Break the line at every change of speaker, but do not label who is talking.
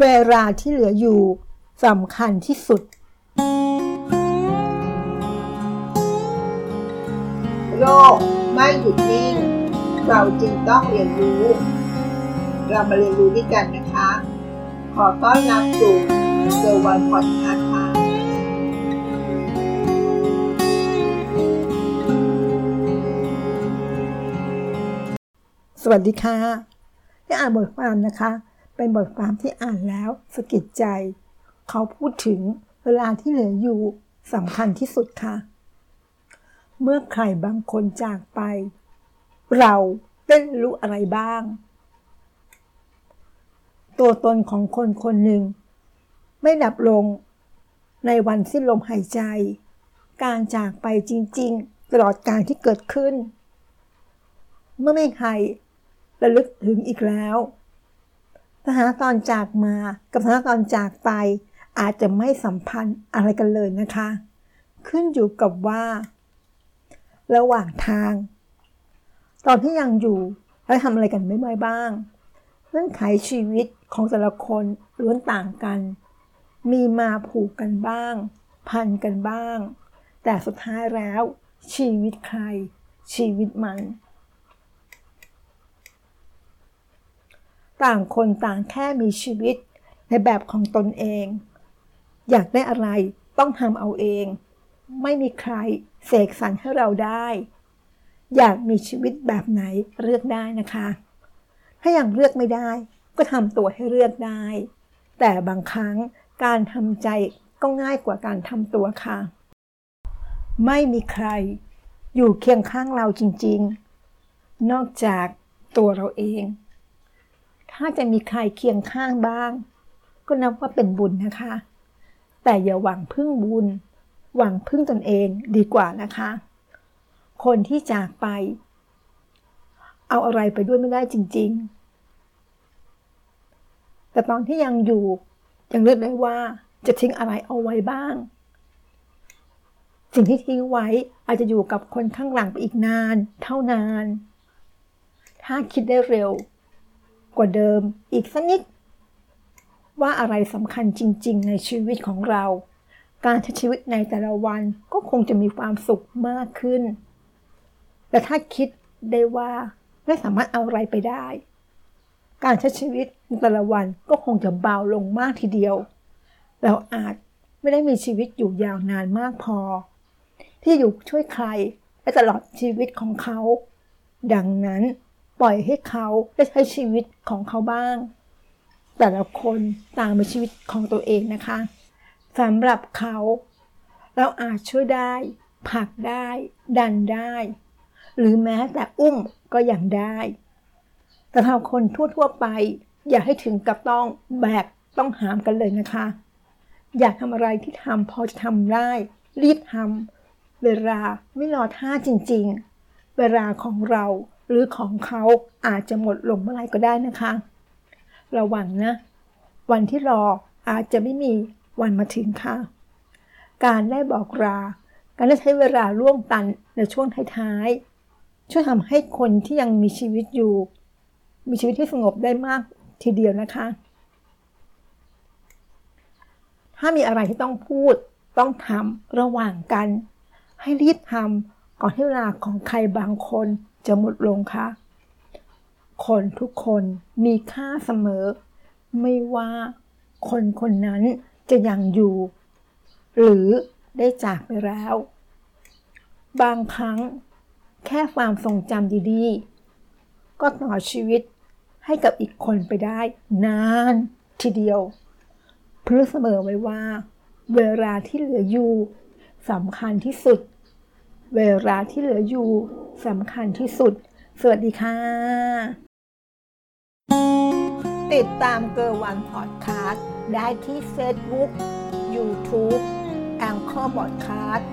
เวลาที่เหลืออยู่สำคัญที่สุด
โลกไม่หยุดนิ่ง เราจึงต้องเรียนรู้ เรามาเรียนรู้ด้วยกันนะคะ ขอต้อนรับสู่เซอร์วันพอดคาส์ค่ะ
สวัสดีค่ะที่อ่านบทความนะคะ เป็นบทความที่อ่านแล้วสะกิดใจ เขาพูดถึงเวลาที่เหลืออยู่สำคัญที่สุดค่ะ เมื่อใครบางคนจากไป เราได้รู้อะไรบ้าง ตัวตนของคนคนหนึ่ง ไม่ดับลงในวันสิ้นลมหายใจ การจากไปจริง ๆ ตลอดการที่เกิดขึ้น เมื่อไม่ใครระลึกถึงอีกแล้ว สถานตอนจากมากับสถานตอนจากไป อาจจะไม่สัมพันธ์อะไรกันเลยนะคะ ขึ้นอยู่กับว่า ระหว่างทาง ตอนที่ยังอยู่แล้วทำอะไรกันไม่ไ้บ้างเงื่อนไขชีวิตของแต่ละคนล้วนต่างกัน มีมาผูกกันบ้าง พันกันบ้าง แต่สุดท้ายแล้ว ชีวิตใคร ชีวิตมัน ต่างคนต่างแค่มีชีวิตในแบบของตนเอง อยากได้อะไรต้องทำเอาเอง ไม่มีใครเสกสรรให้เราได้ อยากมีชีวิตแบบไหนเลือกได้นะคะ ถ้ายังเลือกไม่ได้ ก็ทำตัวให้เลือกได้ แต่บางครั้งการทำใจก็ง่ายกว่าการทำตัวค่ะ ไม่มีใครอยู่เคียงข้างเราจริงๆ นอกจากตัวเราเอง ถ้าจะมีใครเคียงข้างบ้าง ก็นับว่าเป็นบุญนะคะ แต่อย่าหวังพึ่งบุญ หวังพึ่งตนเองดีกว่านะคะ คนที่จากไป เอาอะไรไปด้วยไม่ได้จริง ๆ แต่ตอนที่ยังอยู่ยังเลือกได้ว่าจะทิ้งอะไรเอาไว้บ้าง สิ่งที่ทิ้งไว้อาจจะอยู่กับคนข้างหลังไปอีกนาน เท่านาน ถ้าคิดได้เร็ว กว่าเดิมอีกสักนิด ว่าอะไรสำคัญจริง ๆ ในชีวิตของเรา การใช้ชีวิตในแต่ละวันก็คงจะมีความสุขมากขึ้น แต่ถ้าคิดได้ว่าไม่สามารถเอาอะไรไปได้ การใช้ชีวิตในแต่ละวันก็คงจะเบาลงมากทีเดียว เราอาจไม่ได้มีชีวิตอยู่ยาวนานมากพอ ที่อยู่ช่วยใครและตลอดชีวิตของเขา ดังนั้น ปล่อยให้เขาได้ใช้ชีวิตของเขาบ้าง แต่ละคนต่างมีชีวิตของตัวเองนะคะสำหรับเขา เราอาจช่วยได้ผลักได้ ดันได้ หรือแม้แต่อุ้มก็ยังได้ แต่ถ้าคนทั่วๆไป อย่าให้ถึงกับต้องแบกต้องหามกันเลยนะคะ อยากทำอะไรที่ทำพอจะทำได้ รีบทำเวลาไม่รอท่าจริง ๆ เวลาของเรา หรือของเขาอาจจะหมดลงเมื่อไรก็ได้นะคะ ระวังนะ วันที่รออาจจะไม่มีวันมาถึงค่ะ การได้บอกลาการได้ใช้เวลาร่วมกันในช่วงท้ายๆ ช่วยทำให้คนที่ยังมีชีวิตอยู่ มีชีวิตที่สงบได้มากทีเดียวนะคะ ถ้ามีอะไรที่ต้องพูดต้องทำระหว่างกัน ให้รีบทำก่อนที่เวลาของใครบางคน จะหมดลงค่ะ คนทุกคนมีค่าเสมอ ไม่ว่าคนคนนั้นจะยังอยู่ หรือได้จากไปแล้ว บางครั้งแค่ความทรงจำดีๆ ก็ต่อชีวิตให้กับอีกคนไปได้นานทีเดียวเพื่อเสมอไว้ว่า เวลาที่เหลืออยู่สำคัญที่สุด เวลาที่เหลืออยู่สำคัญที่สุด สวัสดีค่ะ ติดตามเกอร์วันพอดคาสต์ได้ที่เฟซบุ๊กยูทูบ Anchor พอดคาสต์